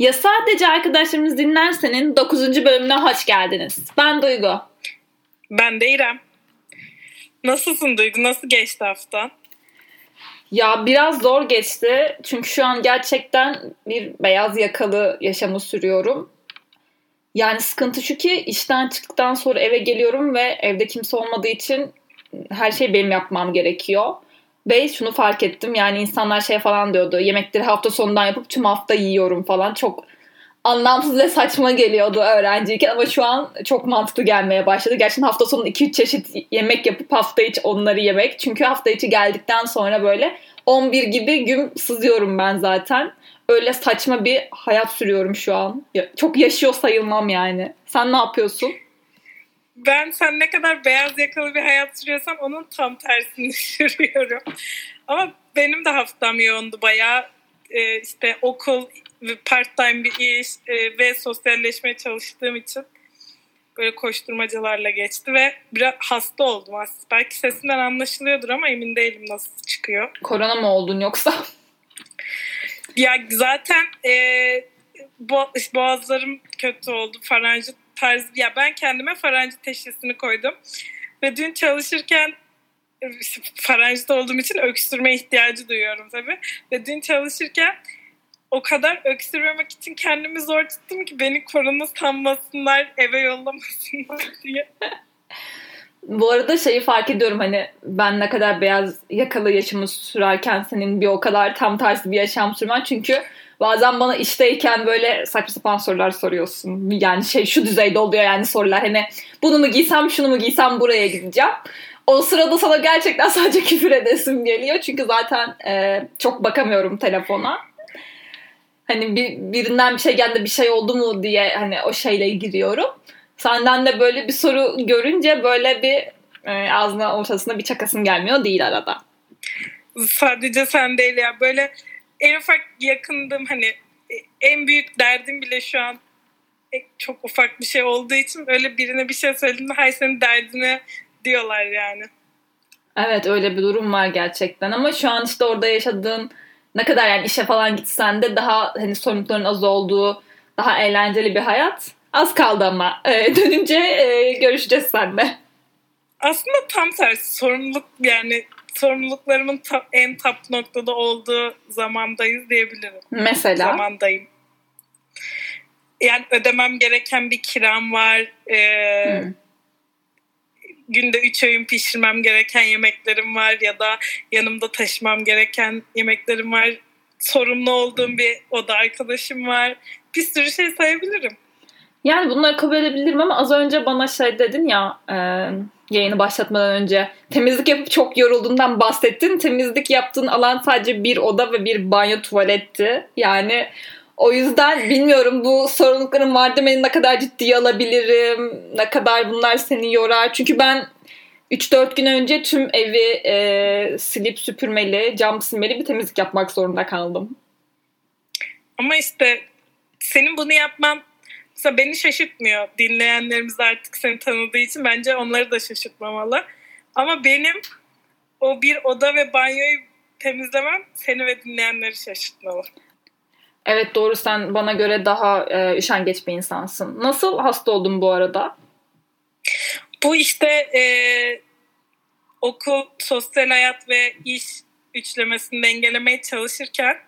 Ya sadece arkadaşlarımız dinlersenin 9. bölümüne hoş geldiniz. Ben Duygu. Ben de İrem. Nasılsın Duygu? Nasıl geçti haftan? Ya biraz zor geçti. Çünkü şu an gerçekten bir beyaz yakalı yaşamı sürüyorum. Yani sıkıntı şu ki işten çıktıktan sonra eve geliyorum ve evde kimse olmadığı için her şey benim yapmam gerekiyor. Ve şunu fark ettim yani insanlar şey falan diyordu yemekleri hafta sonundan yapıp tüm hafta yiyorum falan çok anlamsız ve saçma geliyordu öğrenciyken ama şu an çok mantıklı gelmeye başladı. Gerçekten hafta sonu 2-3 çeşit yemek yapıp hafta içi onları yemek. Çünkü hafta içi geldikten sonra böyle 11 gibi gün sızıyorum ben zaten. Öyle saçma bir hayat sürüyorum şu an. Çok yaşıyor sayılmam yani. Sen ne yapıyorsun? Ben sen ne kadar beyaz yakalı bir hayat sürüyorsan onun tam tersini sürüyorum. Ama benim de haftam yoğundu bayağı. Ee, işte okul, part time bir iş e, ve sosyalleşmeye çalıştığım için böyle koşturmacalarla geçti ve biraz hasta oldum aslında. Belki sesinden anlaşılıyordur ama emin değilim nasıl çıkıyor. Korona mı oldun yoksa? Ya zaten e, boğazlarım kötü oldu. Faranjit tarz ya ben kendime faranjit teşhisini koydum. Ve dün çalışırken faranjit olduğum için öksürme ihtiyacı duyuyorum tabii. Ve dün çalışırken o kadar öksürmemek için kendimi zor tuttum ki beni korona sanmasınlar, eve yollamasınlar diye. Bu arada şeyi fark ediyorum hani ben ne kadar beyaz yakalı yaşamı sürerken senin bir o kadar tam tersi bir yaşam sürmen. Çünkü bazen bana işteyken böyle saçma sapan sorular soruyorsun. Yani şey şu düzeyde oluyor yani sorular. Hani bunu mu giysem şunu mu giysem buraya gideceğim. O sırada sana gerçekten sadece küfür edesim geliyor. Çünkü zaten e, çok bakamıyorum telefona. Hani bir, birinden bir şey geldi bir şey oldu mu diye hani o şeyle giriyorum. Senden de böyle bir soru görünce böyle bir e, ağzına ortasında bir çakasın gelmiyor değil arada. Sadece sen değil ya böyle en ufak yakındım hani e, en büyük derdim bile şu an çok ufak bir şey olduğu için öyle birine bir şey söylediğimde hay senin derdine diyorlar yani. Evet öyle bir durum var gerçekten ama şu an işte orada yaşadığın ne kadar yani işe falan gitsen de daha hani sorumlulukların az olduğu daha eğlenceli bir hayat. Az kaldı ama ee, dönünce e, görüşeceğiz seninle. Aslında tam tersi sorumluluk yani sorumluluklarımın ta, en top noktada olduğu zamandayız diyebilirim. Mesela? Zamandayım. Yani ödemem gereken bir kiram var. Ee, hmm. Günde üç öğün pişirmem gereken yemeklerim var ya da yanımda taşımam gereken yemeklerim var. Sorumlu olduğum bir oda arkadaşım var. Bir sürü şey sayabilirim. Yani bunları kabul edebilirim ama az önce bana şey dedin ya e, yayını başlatmadan önce temizlik yapıp çok yorulduğundan bahsettin. Temizlik yaptığın alan sadece bir oda ve bir banyo tuvaletti. Yani o yüzden bilmiyorum bu sorumluluklarım var demeni ne kadar ciddiye alabilirim. Ne kadar bunlar seni yorar. Çünkü ben 3-4 gün önce tüm evi e, silip süpürmeli, cam silmeli bir temizlik yapmak zorunda kaldım. Ama işte senin bunu yapman Mesela beni şaşırtmıyor. Dinleyenlerimiz artık seni tanıdığı için bence onları da şaşırtmamalı. Ama benim o bir oda ve banyoyu temizlemem seni ve dinleyenleri şaşırtmalı. Evet doğru sen bana göre daha e, üşengeç bir insansın. Nasıl hasta oldun bu arada? Bu işte e, okul, sosyal hayat ve iş üçlemesini dengelemeye çalışırken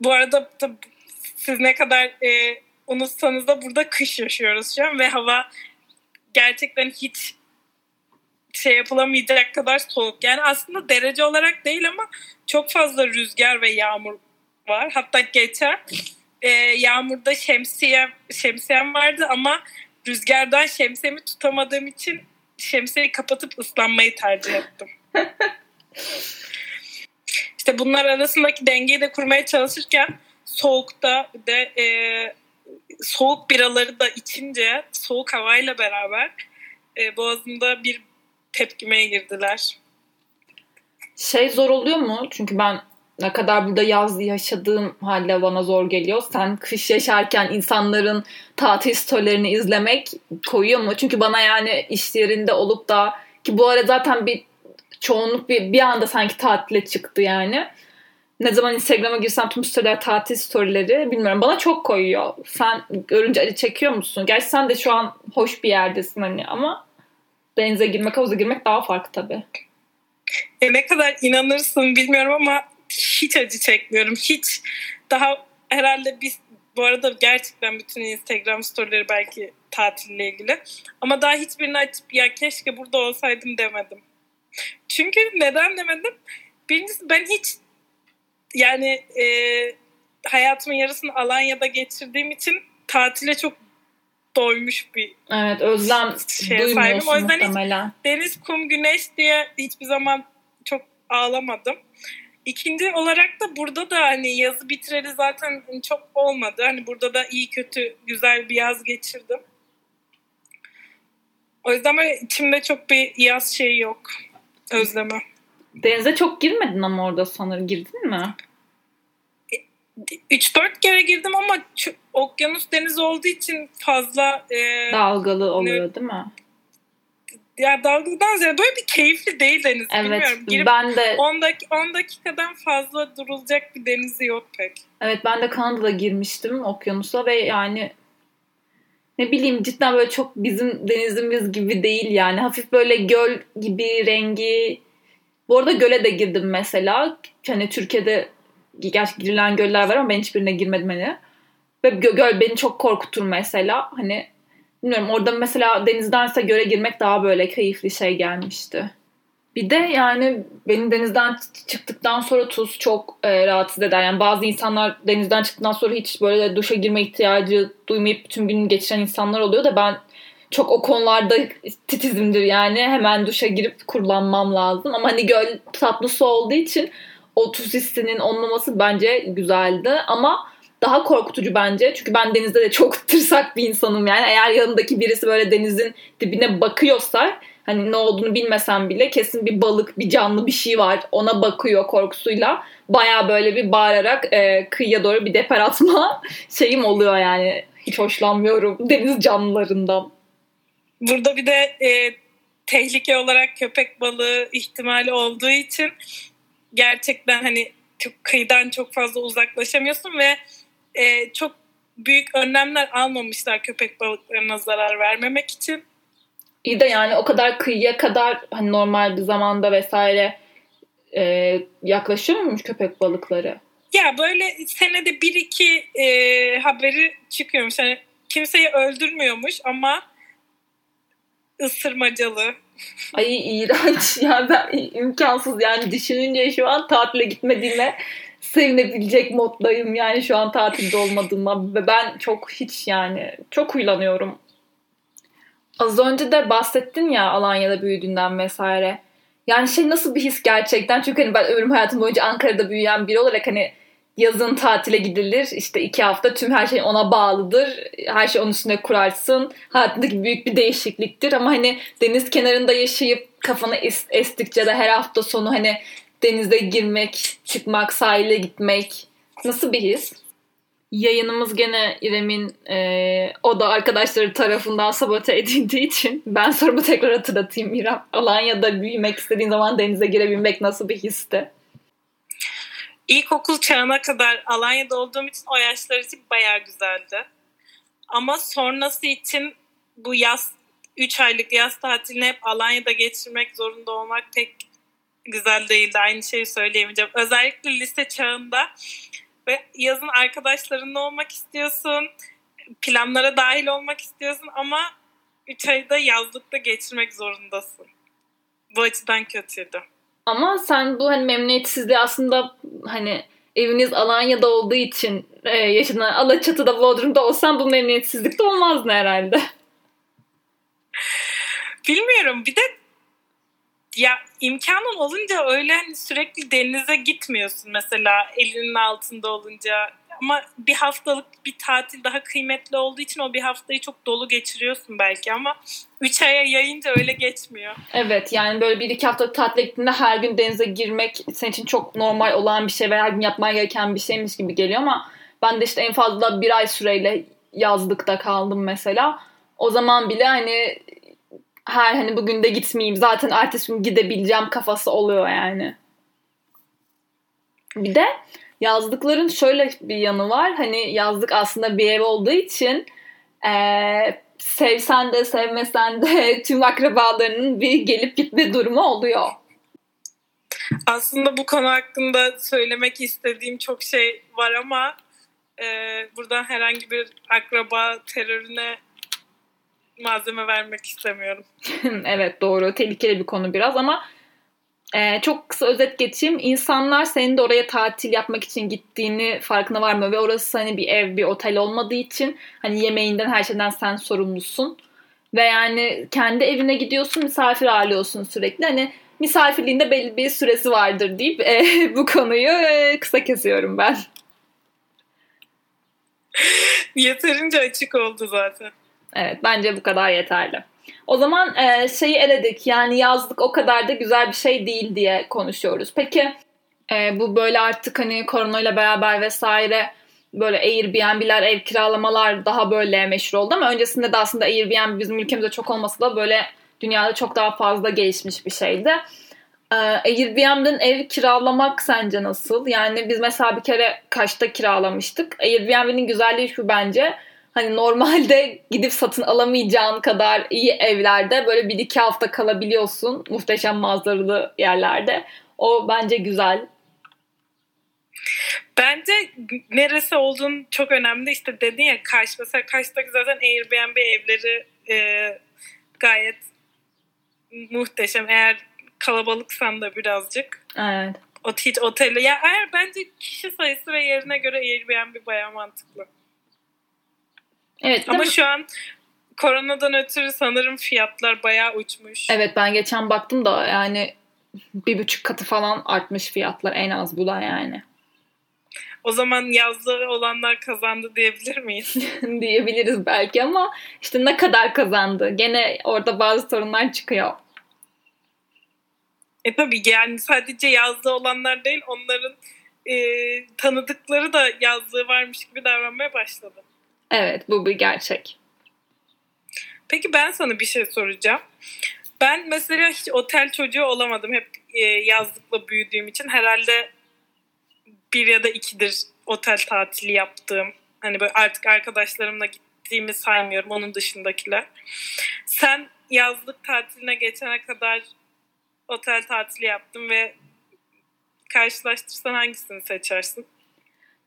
bu arada siz ne kadar e, unutsanız da burada kış yaşıyoruz şu an ve hava gerçekten hiç şey yapılamayacak kadar soğuk. Yani aslında derece olarak değil ama çok fazla rüzgar ve yağmur var. Hatta geçen e, yağmurda şemsiye şemsiyem vardı ama rüzgardan şemsiyemi tutamadığım için şemsiyeyi kapatıp ıslanmayı tercih ettim. İşte bunlar arasındaki dengeyi de kurmaya çalışırken soğukta de e, soğuk biraları da içince soğuk havayla beraber e, boğazımda bir tepkimeye girdiler. Şey zor oluyor mu? Çünkü ben ne kadar burada yaz yaşadığım halde bana zor geliyor. Sen kış yaşarken insanların tatil storylerini izlemek koyuyor mu? Çünkü bana yani iş yerinde olup da ki bu ara zaten bir çoğunluk bir, bir anda sanki tatile çıktı yani. Ne zaman Instagram'a girsem tüm storyler tatil storyleri bilmiyorum. Bana çok koyuyor. Sen görünce acı çekiyor musun? Gerçi sen de şu an hoş bir yerdesin hani ama denize girmek, havuza girmek daha farklı tabii. E ne kadar inanırsın bilmiyorum ama hiç acı çekmiyorum. Hiç daha herhalde biz bu arada gerçekten bütün Instagram storyleri belki tatille ilgili. Ama daha hiçbirini açıp ya keşke burada olsaydım demedim. Çünkü neden demedim? Birincisi ben hiç yani e, hayatımın yarısını Alanya'da geçirdiğim için tatile çok doymuş bir evet, özlem şey sahibim. O yüzden muhtemelen. hiç deniz, kum, güneş diye hiçbir zaman çok ağlamadım. İkinci olarak da burada da hani yazı bitireli zaten çok olmadı. Hani burada da iyi kötü güzel bir yaz geçirdim. O yüzden böyle içimde çok bir yaz şeyi yok. Özleme. Denize çok girmedin ama orada sanırım girdin mi? 3-4 kere girdim ama okyanus deniz olduğu için fazla e, dalgalı oluyor ne, değil mi? Ya dalgadan ziyade böyle bir keyifli değil deniz. Evet, Bilmiyorum. Girip ben de 10 dak 10 dakikadan fazla durulacak bir denizi yok pek. Evet ben de Kanada'da girmiştim okyanusa ve yani ne bileyim cidden böyle çok bizim denizimiz gibi değil yani. Hafif böyle göl gibi rengi. Bu arada göle de girdim mesela. Hani Türkiye'de gerçi girilen göller var ama ben hiçbirine girmedim hani. Ve gö- göl beni çok korkutur mesela. Hani bilmiyorum orada mesela denizdense göle girmek daha böyle keyifli şey gelmişti. Bir de yani benim denizden çıktıktan sonra tuz çok e, rahatsız eder. Yani bazı insanlar denizden çıktıktan sonra hiç böyle duşa girme ihtiyacı duymayıp tüm gününü geçiren insanlar oluyor da ben çok o konularda titizimdir yani. Hemen duşa girip kurulanmam lazım. Ama hani göl tatlı su olduğu için o tuz hissinin olmaması bence güzeldi. Ama daha korkutucu bence. Çünkü ben denizde de çok tırsak bir insanım yani. Eğer yanındaki birisi böyle denizin dibine bakıyorsa hani ne olduğunu bilmesem bile kesin bir balık, bir canlı bir şey var. Ona bakıyor korkusuyla. Baya böyle bir bağırarak e, kıyıya doğru bir deper atma şeyim oluyor yani. Hiç hoşlanmıyorum deniz canlılarından. Burada bir de e, tehlike olarak köpek balığı ihtimali olduğu için gerçekten hani çok kıyıdan çok fazla uzaklaşamıyorsun ve e, çok büyük önlemler almamışlar köpek balıklarına zarar vermemek için. İyi de yani o kadar kıyıya kadar hani normal bir zamanda vesaire e, yaklaşıyor muymuş köpek balıkları? Ya böyle senede bir iki e, haberi çıkıyormuş. Hani kimseyi öldürmüyormuş ama ısırmacalı. Ay iğrenç ya ben imkansız yani düşününce şu an tatile gitmediğime sevinebilecek moddayım yani şu an tatilde olmadığıma ve ben çok hiç yani çok huylanıyorum. Az önce de bahsettin ya Alanya'da büyüdüğünden vesaire. Yani şey nasıl bir his gerçekten? Çünkü hani ben ömrüm hayatım boyunca Ankara'da büyüyen biri olarak hani yazın tatile gidilir. İşte iki hafta tüm her şey ona bağlıdır. Her şey onun üstüne kurarsın. Hayatındaki büyük bir değişikliktir. Ama hani deniz kenarında yaşayıp kafanı es- estikçe de her hafta sonu hani denize girmek, çıkmak, sahile gitmek nasıl bir his? Yayınımız gene İrem'in e, o da arkadaşları tarafından sabote edildiği için ben sorumu tekrar hatırlatayım İrem. Alanya'da büyümek istediğin zaman denize girebilmek nasıl bir histi? İlkokul çağına kadar Alanya'da olduğum için o yaşlar için bayağı güzeldi. Ama sonrası için bu yaz 3 aylık yaz tatilini hep Alanya'da geçirmek zorunda olmak pek güzel değildi. Aynı şeyi söyleyemeyeceğim. Özellikle lise çağında ve yazın arkadaşlarınla olmak istiyorsun. Planlara dahil olmak istiyorsun ama 3 ayda yazlıkta geçirmek zorundasın. Bu açıdan kötüydü. Ama sen bu hani memnuniyetsizliği aslında hani eviniz Alanya'da olduğu için e, yaşadığın Alaçatı'da Bodrum'da olsan bu memnuniyetsizlik de olmazdı herhalde. Bilmiyorum. Bir de ya imkanın olunca öyle hani sürekli denize gitmiyorsun mesela elinin altında olunca ama bir haftalık bir tatil daha kıymetli olduğu için o bir haftayı çok dolu geçiriyorsun belki ama 3 aya yayınca öyle geçmiyor. Evet yani böyle bir iki hafta tatile gittiğinde her gün denize girmek senin için çok normal olan bir şey ve her gün yapman gereken bir şeymiş gibi geliyor ama ben de işte en fazla bir ay süreyle yazlıkta kaldım mesela. O zaman bile hani her hani bugün de gitmeyeyim zaten ertesi gün gidebileceğim kafası oluyor yani. Bir de yazlıkların şöyle bir yanı var. Hani yazlık aslında bir ev olduğu için ee, sevsen de sevmesen de tüm akrabalarının bir gelip gitme durumu oluyor. Aslında bu konu hakkında söylemek istediğim çok şey var ama e, buradan herhangi bir akraba terörüne malzeme vermek istemiyorum. evet doğru. Tehlikeli bir konu biraz ama e, çok kısa özet geçeyim. İnsanlar senin de oraya tatil yapmak için gittiğini farkına varmıyor ve orası hani bir ev, bir otel olmadığı için hani yemeğinden her şeyden sen sorumlusun. Ve yani kendi evine gidiyorsun, misafir ağırlıyorsun sürekli. Hani misafirliğinde belli bir süresi vardır deyip e, bu konuyu e, kısa kesiyorum ben. Yeterince açık oldu zaten. Evet bence bu kadar yeterli. O zaman e, şeyi eledik yani yazlık o kadar da güzel bir şey değil diye konuşuyoruz. Peki e, bu böyle artık hani koronayla beraber vesaire böyle Airbnb'ler, ev kiralamalar daha böyle meşhur oldu ama öncesinde de aslında Airbnb bizim ülkemizde çok olmasa da böyle dünyada çok daha fazla gelişmiş bir şeydi. Ee, Airbnb'den ev kiralamak sence nasıl? Yani biz mesela bir kere kaçta kiralamıştık. Airbnb'nin güzelliği şu bence. Hani normalde gidip satın alamayacağın kadar iyi evlerde böyle bir iki hafta kalabiliyorsun. Muhteşem manzaralı yerlerde. O bence güzel. Bence neresi olduğun çok önemli. İşte dedin ya Kaş. Mesela Kaş'taki zaten Airbnb evleri e, gayet muhteşem. Eğer kalabalıksan da birazcık. Evet. O hiç oteli. Ya eğer bence kişi sayısı ve yerine göre Airbnb baya mantıklı. Evet. Ama şu an koronadan ötürü sanırım fiyatlar bayağı uçmuş. Evet ben geçen baktım da yani bir buçuk katı falan artmış fiyatlar en az bu da yani. O zaman yazlı olanlar kazandı diyebilir miyiz? Diyebiliriz belki ama işte ne kadar kazandı? Gene orada bazı sorunlar çıkıyor. E tabii yani sadece yazlı olanlar değil onların e, tanıdıkları da yazlığı varmış gibi davranmaya başladı. Evet bu bir gerçek. Peki ben sana bir şey soracağım. Ben mesela hiç otel çocuğu olamadım. Hep e, yazlıkla büyüdüğüm için herhalde bir ya da ikidir otel tatili yaptığım. Hani böyle artık arkadaşlarımla gittiğimi saymıyorum onun dışındakiler. Sen yazlık tatiline geçene kadar otel tatili yaptın ve karşılaştırsan hangisini seçersin?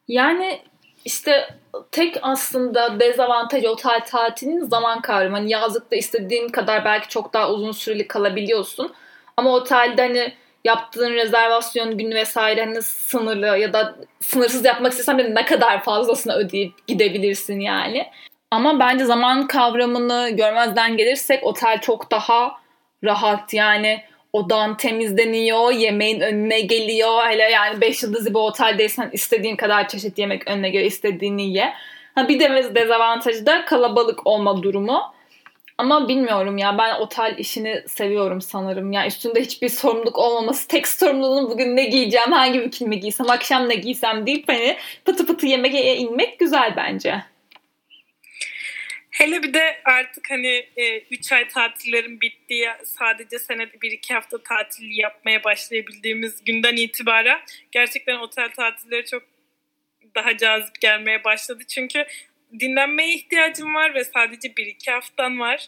Yani işte tek aslında dezavantaj otel tatilinin zaman kavramı. Hani yazlıkta istediğin kadar belki çok daha uzun süreli kalabiliyorsun. Ama otelde hani yaptığın rezervasyon günü vesaire hani sınırlı ya da sınırsız yapmak istesen de ne kadar fazlasını ödeyip gidebilirsin yani. Ama bence zaman kavramını görmezden gelirsek otel çok daha rahat yani odan temizleniyor, yemeğin önüne geliyor. Hele yani 5 yıldızlı bir oteldeysen istediğin kadar çeşit yemek önüne göre istediğini ye. Ha bir de dezavantajı da kalabalık olma durumu. Ama bilmiyorum ya ben otel işini seviyorum sanırım. Ya yani üstünde hiçbir sorumluluk olmaması. Tek sorumluluğum bugün ne giyeceğim, hangi bikini giysem, akşam ne giysem deyip hani pıtı pıtı yemeğe inmek güzel bence. Hele bir de artık hani 3 e, ay tatillerin bittiği sadece senede 1-2 hafta tatil yapmaya başlayabildiğimiz günden itibaren gerçekten otel tatilleri çok daha cazip gelmeye başladı. Çünkü dinlenmeye ihtiyacım var ve sadece 1-2 haftan var.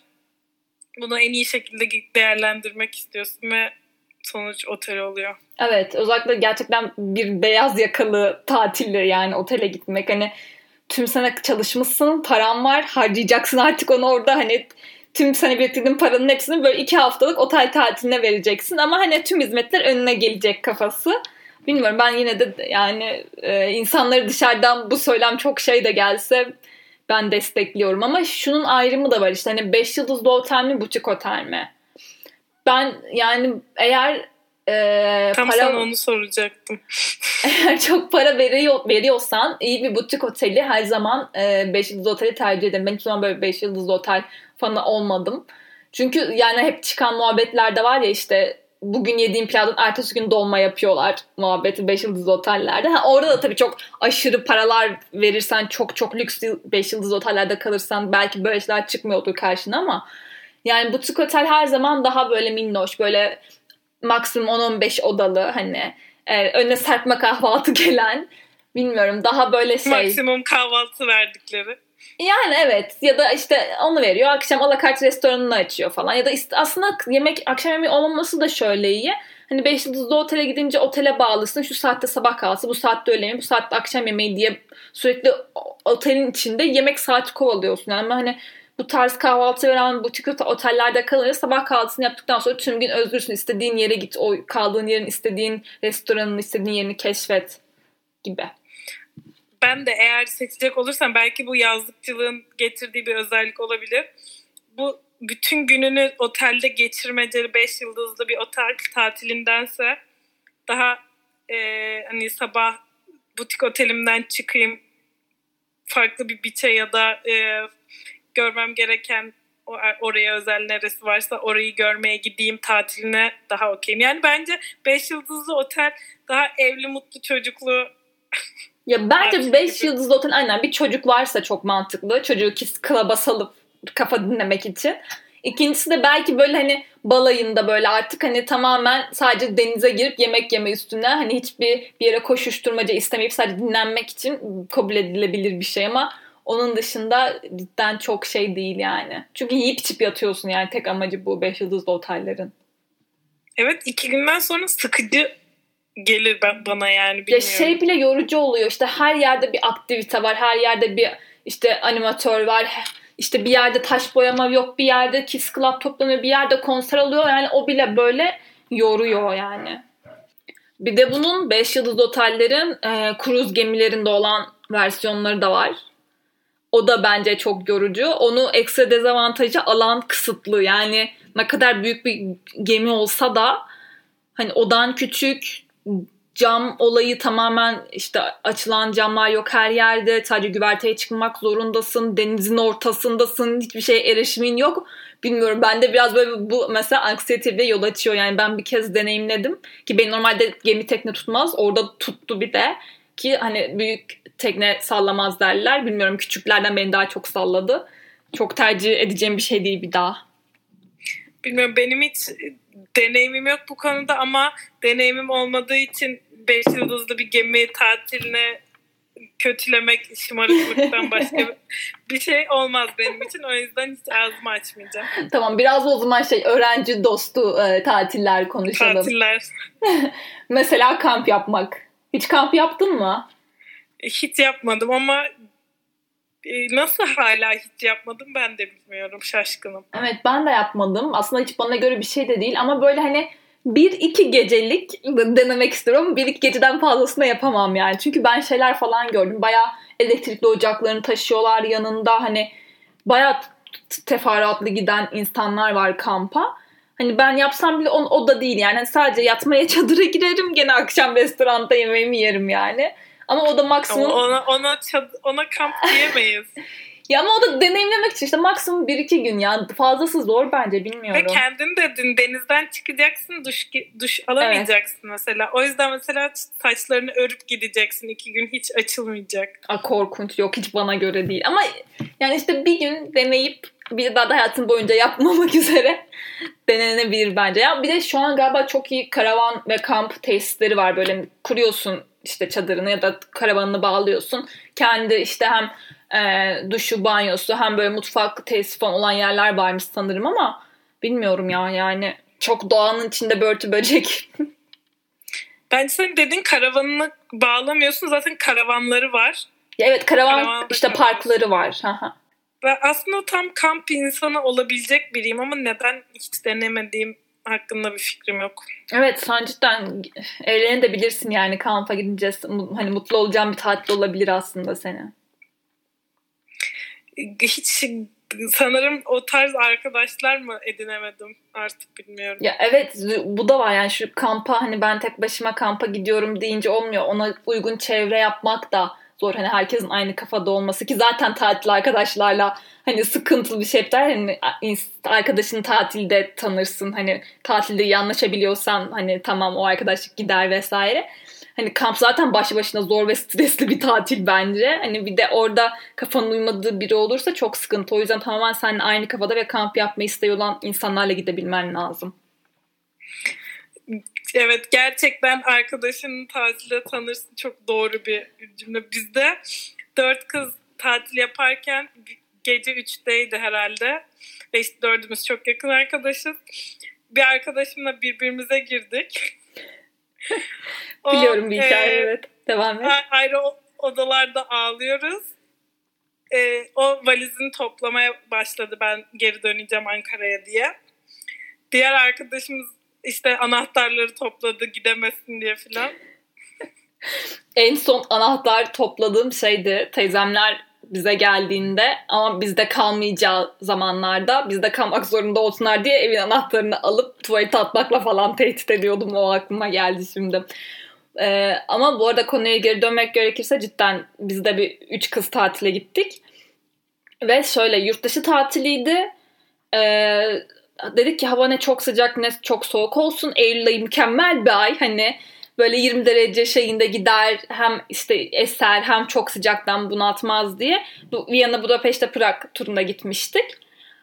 Bunu en iyi şekilde değerlendirmek istiyorsun ve sonuç otel oluyor. Evet özellikle gerçekten bir beyaz yakalı tatille yani otele gitmek hani tüm sene çalışmışsın, paran var, harcayacaksın artık onu orada hani tüm sene biriktirdiğin paranın hepsini böyle iki haftalık otel tatiline vereceksin ama hani tüm hizmetler önüne gelecek kafası. Bilmiyorum ben yine de yani e, insanları dışarıdan bu söylem çok şey de gelse ben destekliyorum ama şunun ayrımı da var işte hani 5 yıldızlı otel mi buçuk otel mi? Ben yani eğer e, Tam para, sana onu soracaktım. Eğer çok para veriyor, veriyorsan iyi bir butik oteli her zaman 5 e, yıldızlı oteli tercih ederim. Ben hiç zaman böyle 5 yıldızlı otel fanı olmadım. Çünkü yani hep çıkan muhabbetlerde var ya işte bugün yediğim pilavdan ertesi gün dolma yapıyorlar muhabbeti 5 yıldızlı otellerde. Ha, orada da tabii çok aşırı paralar verirsen çok çok lüks 5 yıldızlı otellerde kalırsan belki böyle şeyler çıkmıyordur karşına ama yani butik otel her zaman daha böyle minnoş böyle maksimum 10-15 odalı hani e, önüne serpme kahvaltı gelen bilmiyorum daha böyle şey. Maksimum kahvaltı verdikleri. Yani evet ya da işte onu veriyor akşam alakart restoranını açıyor falan ya da aslında yemek akşam yemeği olmaması da şöyle iyi. Hani 5 yıldızlı otele gidince otele bağlısın. Şu saatte sabah kahvaltısı, bu saatte öğle yemeği, bu saatte akşam yemeği diye sürekli otelin içinde yemek saati kovalıyorsun. Yani hani bu tarz kahvaltı veren butik otellerde kalınca sabah kahvaltısını yaptıktan sonra tüm gün özgürsün. İstediğin yere git. O kaldığın yerin istediğin restoranın istediğin yerini keşfet gibi. Ben de eğer seçecek olursam belki bu yazlıkçılığın getirdiği bir özellik olabilir. Bu bütün gününü otelde geçirmeceli 5 yıldızlı bir otel tatilindense daha e, hani sabah butik otelimden çıkayım farklı bir biçe ya da e, görmem gereken oraya özel neresi varsa orayı görmeye gideyim tatiline daha okeyim. Yani bence 5 yıldızlı otel daha evli mutlu çocuklu Ya bence 5 yıldızlı otel aynen bir çocuk varsa çok mantıklı. Çocuğu klaba salıp kafa dinlemek için. İkincisi de belki böyle hani balayında böyle artık hani tamamen sadece denize girip yemek yeme üstüne hani hiçbir bir yere koşuşturmaca istemeyip sadece dinlenmek için kabul edilebilir bir şey ama onun dışında cidden çok şey değil yani. Çünkü yiyip içip yatıyorsun yani tek amacı bu 5 yıldızlı otellerin. Evet iki günden sonra sıkıcı gelir ben, bana yani bilmiyorum. Ya şey bile yorucu oluyor işte her yerde bir aktivite var her yerde bir işte animatör var işte bir yerde taş boyama yok bir yerde Kiss Club toplanıyor bir yerde konser oluyor yani o bile böyle yoruyor yani. Bir de bunun 5 yıldız otellerin e, kruz gemilerinde olan versiyonları da var. O da bence çok yorucu. Onu ekstra dezavantajı alan kısıtlı. Yani ne kadar büyük bir gemi olsa da hani odan küçük, cam olayı tamamen işte açılan camlar yok her yerde. Sadece güverteye çıkmak zorundasın. Denizin ortasındasın. Hiçbir şeye erişimin yok. Bilmiyorum ben de biraz böyle bu mesela anksiyeteyle yol açıyor. Yani ben bir kez deneyimledim. Ki ben normalde gemi tekne tutmaz. Orada tuttu bir de. Ki hani büyük tekne sallamaz derler. Bilmiyorum küçüklerden beni daha çok salladı. Çok tercih edeceğim bir şey değil bir daha. Bilmiyorum benim hiç deneyimim yok bu konuda ama deneyimim olmadığı için 5 yıldızlı bir gemi tatiline kötülemek şımarıklıktan başka bir şey olmaz benim için. O yüzden hiç ağzımı açmayacağım. Tamam biraz o zaman şey öğrenci dostu e, tatiller konuşalım. Tatiller. Mesela kamp yapmak. Hiç kamp yaptın mı? Hiç yapmadım ama e, nasıl hala hiç yapmadım ben de bilmiyorum şaşkınım. Evet ben de yapmadım. Aslında hiç bana göre bir şey de değil ama böyle hani bir iki gecelik denemek istiyorum. Bir iki geceden fazlasını yapamam yani. Çünkü ben şeyler falan gördüm. Baya elektrikli ocaklarını taşıyorlar yanında. Hani baya teferruatlı giden insanlar var kampa. Hani ben yapsam bile on, o da değil yani. Hani sadece yatmaya çadıra girerim. Gene akşam restoranda yemeğimi yerim yani. Ama o da maksimum... Ama ona, ona, çad... ona kamp diyemeyiz. Ya ama o da deneyimlemek için işte maksimum 1-2 gün ya. Fazlası zor bence bilmiyorum. Ve kendin dedin denizden çıkacaksın duş duş alamayacaksın evet. mesela. O yüzden mesela saçlarını örüp gideceksin. 2 gün hiç açılmayacak. A, korkunç yok hiç bana göre değil. Ama yani işte bir gün deneyip bir daha da hayatın boyunca yapmamak üzere denenebilir bence. Ya bir de şu an galiba çok iyi karavan ve kamp tesisleri var. Böyle kuruyorsun işte çadırını ya da karavanını bağlıyorsun. Kendi işte hem e, duşu, banyosu hem böyle mutfak tesisi falan olan yerler varmış sanırım ama bilmiyorum ya yani çok doğanın içinde börtü böcek. Bence sen dedin karavanını bağlamıyorsun zaten karavanları var. Ya evet karavan Karavanda işte karavan. parkları var. Ben aslında tam kamp insanı olabilecek biriyim ama neden hiç denemediğim hakkında bir fikrim yok. Evet sen cidden eğlenebilirsin yani kampa gidince hani mutlu olacağın bir tatil olabilir aslında seni hiç sanırım o tarz arkadaşlar mı edinemedim artık bilmiyorum. Ya evet bu da var yani şu kampa hani ben tek başıma kampa gidiyorum deyince olmuyor. Ona uygun çevre yapmak da zor. Hani herkesin aynı kafada olması ki zaten tatil arkadaşlarla hani sıkıntılı bir şey der. Hani arkadaşını tatilde tanırsın. Hani tatilde iyi anlaşabiliyorsan hani tamam o arkadaşlık gider vesaire hani kamp zaten başlı başına zor ve stresli bir tatil bence. Hani bir de orada kafanın uymadığı biri olursa çok sıkıntı. O yüzden tamamen seninle aynı kafada ve kamp yapmayı isteği olan insanlarla gidebilmen lazım. Evet gerçekten arkadaşının tatile tanırsın çok doğru bir cümle. Bizde dört kız tatil yaparken gece üçteydi herhalde. Ve işte dördümüz çok yakın arkadaşız. Bir arkadaşımla birbirimize girdik. Biliyorum bir hikaye e, evet. Devam et. Ayrı odalarda ağlıyoruz. E, o valizini toplamaya başladı ben geri döneceğim Ankara'ya diye. Diğer arkadaşımız işte anahtarları topladı gidemesin diye filan. en son anahtar topladığım şeydi. Teyzemler bize geldiğinde ama bizde kalmayacağı zamanlarda bizde kalmak zorunda olsunlar diye evin anahtarını alıp tuvalete atmakla falan tehdit ediyordum. O aklıma geldi şimdi. Ee, ama bu arada konuya geri dönmek gerekirse cidden biz de bir üç kız tatile gittik. Ve şöyle yurt dışı tatiliydi. Ee, dedik ki hava ne çok sıcak ne çok soğuk olsun. Eylül ayı mükemmel bir ay. Hani böyle 20 derece şeyinde gider hem işte eser hem çok sıcaktan bunaltmaz diye. Bu Viyana, Budapeşte, Prag turuna gitmiştik.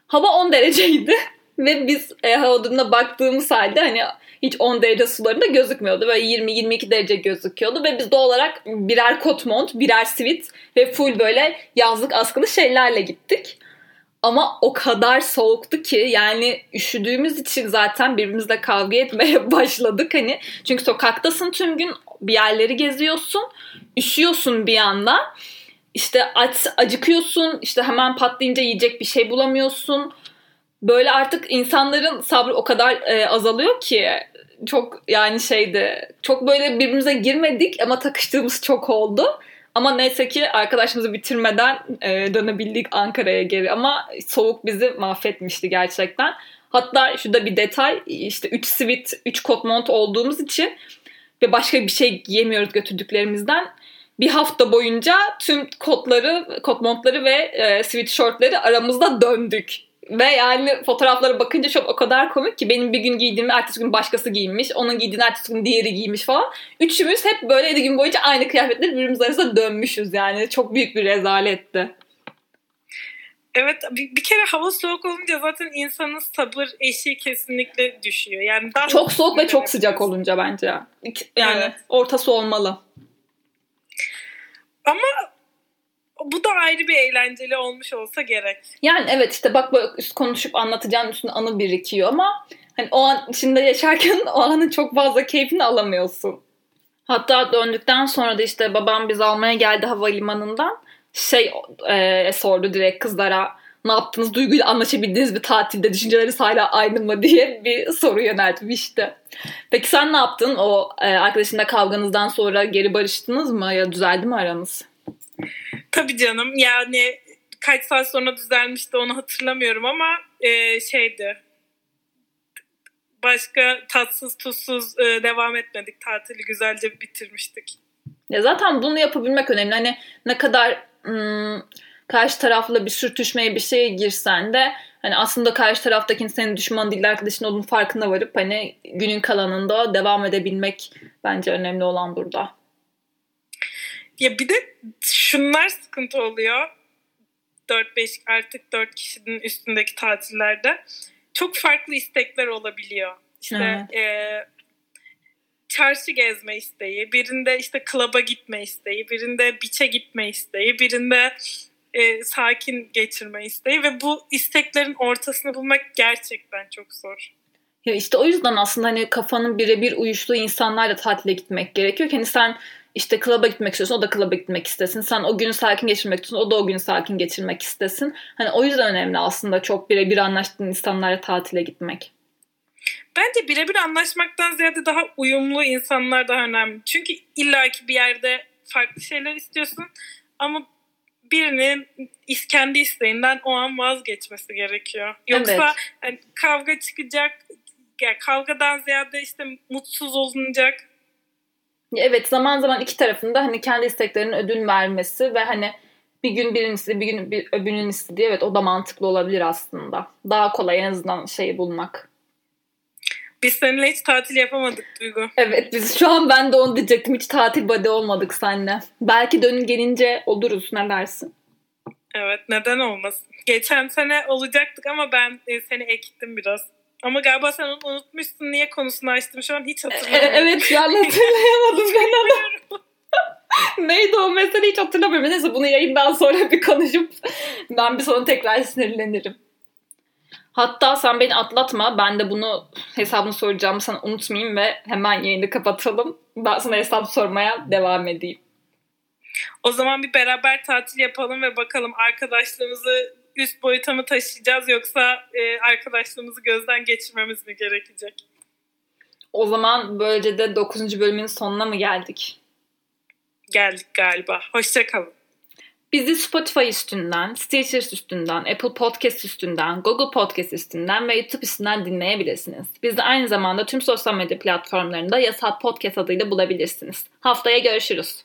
Hava 10 dereceydi ve biz e, hava durumuna baktığımız halde hani hiç 10 derece sularında gözükmüyordu. Böyle 20-22 derece gözüküyordu ve biz doğal olarak birer kot mont, birer sivit ve full böyle yazlık askılı şeylerle gittik. Ama o kadar soğuktu ki yani üşüdüğümüz için zaten birbirimizle kavga etmeye başladık hani. Çünkü sokaktasın tüm gün bir yerleri geziyorsun. Üşüyorsun bir anda. İşte aç, acıkıyorsun. işte hemen patlayınca yiyecek bir şey bulamıyorsun. Böyle artık insanların sabrı o kadar e, azalıyor ki çok yani şeydi. Çok böyle birbirimize girmedik ama takıştığımız çok oldu. Ama neyse ki arkadaşımızı bitirmeden e, dönebildik Ankara'ya geri. Ama soğuk bizi mahvetmişti gerçekten. Hatta şurada bir detay işte 3 sivit 3 kot mont olduğumuz için ve başka bir şey giyemiyoruz götürdüklerimizden. Bir hafta boyunca tüm kotları, kot montları ve e, sweatshirtleri aramızda döndük. Ve yani fotoğraflara bakınca çok o kadar komik ki benim bir gün giydiğimi ertesi gün başkası giymiş. Onun giydiğini ertesi gün diğeri giymiş falan. Üçümüz hep böyle 7 gün boyunca aynı kıyafetleri birbirimiz arasında dönmüşüz yani. Çok büyük bir rezaletti. Evet bir, bir kere hava soğuk olunca zaten insanın sabır eşiği kesinlikle düşüyor. Yani daha çok soğuk ve çok sıcak olunca bence. Yani evet. ortası olmalı. Ama bu da ayrı bir eğlenceli olmuş olsa gerek. Yani evet işte bak böyle konuşup anlatacağın üstüne anı birikiyor ama hani o an içinde yaşarken o anın çok fazla keyfini alamıyorsun. Hatta döndükten sonra da işte babam biz almaya geldi havalimanından şey e, sordu direkt kızlara ne yaptınız duyguyla anlaşabildiniz bir tatilde düşünceleriniz hala aynı mı diye bir soru yöneltmişti. Peki sen ne yaptın o e, arkadaşınla kavganızdan sonra geri barıştınız mı ya düzeldi mi aranız? Tabii canım yani kaç saat sonra düzelmişti onu hatırlamıyorum ama e, şeydi başka tatsız tuzsuz e, devam etmedik. Tatili güzelce bitirmiştik. Ya zaten bunu yapabilmek önemli. Hani ne kadar ım, karşı tarafla bir sürtüşmeye bir şeye girsen de hani aslında karşı taraftakinin senin düşman değil arkadaşın olduğunu farkına varıp hani günün kalanında devam edebilmek bence önemli olan burada. Ya bir de şunlar sıkıntı oluyor. 4-5 artık 4 kişinin üstündeki tatillerde çok farklı istekler olabiliyor. İşte evet. e, çarşı gezme isteği, birinde işte klaba gitme isteği, birinde biçe gitme isteği, birinde e, sakin geçirme isteği ve bu isteklerin ortasını bulmak gerçekten çok zor. Ya işte o yüzden aslında hani kafanın birebir uyuştuğu insanlarla tatile gitmek gerekiyor. Hani sen işte klaba gitmek istiyorsun o da klaba gitmek istesin. Sen o günü sakin geçirmek istiyorsun o da o günü sakin geçirmek istesin. Hani o yüzden önemli aslında çok birebir anlaştığın insanlarla tatile gitmek. Bence birebir anlaşmaktan ziyade daha uyumlu insanlar daha önemli. Çünkü illaki bir yerde farklı şeyler istiyorsun ama birinin kendi isteğinden o an vazgeçmesi gerekiyor. Yoksa evet. yani kavga çıkacak, yani kavgadan ziyade işte mutsuz olunacak Evet zaman zaman iki tarafında hani kendi isteklerinin ödül vermesi ve hani bir gün birinin istediği bir gün bir öbürünün istediği evet o da mantıklı olabilir aslında. Daha kolay en azından şeyi bulmak. Biz seninle hiç tatil yapamadık Duygu. Evet biz şu an ben de onu diyecektim. Hiç tatil body olmadık seninle. Belki dönün gelince oluruz ne dersin? Evet neden olmasın. Geçen sene olacaktık ama ben e, seni ektim biraz. Ama galiba sen onu unutmuşsun. Niye konusunu açtım şu an hiç hatırlamıyorum. E, evet an hatırlayamadım ben onu. Neydi o mesele hiç hatırlamıyorum. Neyse bunu yayından sonra bir konuşup ben bir sonra tekrar sinirlenirim. Hatta sen beni atlatma. Ben de bunu hesabını soracağımı sana unutmayayım ve hemen yayını kapatalım. Ben sana hesap sormaya devam edeyim. O zaman bir beraber tatil yapalım ve bakalım arkadaşlığımızı üst boyuta mı taşıyacağız yoksa e, arkadaşlığımızı gözden geçirmemiz mi gerekecek? O zaman böylece de 9. bölümün sonuna mı geldik? Geldik galiba. Hoşçakalın. Bizi Spotify üstünden, Stitcher üstünden, Apple Podcast üstünden, Google Podcast üstünden ve YouTube üstünden dinleyebilirsiniz. Bizi aynı zamanda tüm sosyal medya platformlarında Yasal Podcast adıyla bulabilirsiniz. Haftaya görüşürüz.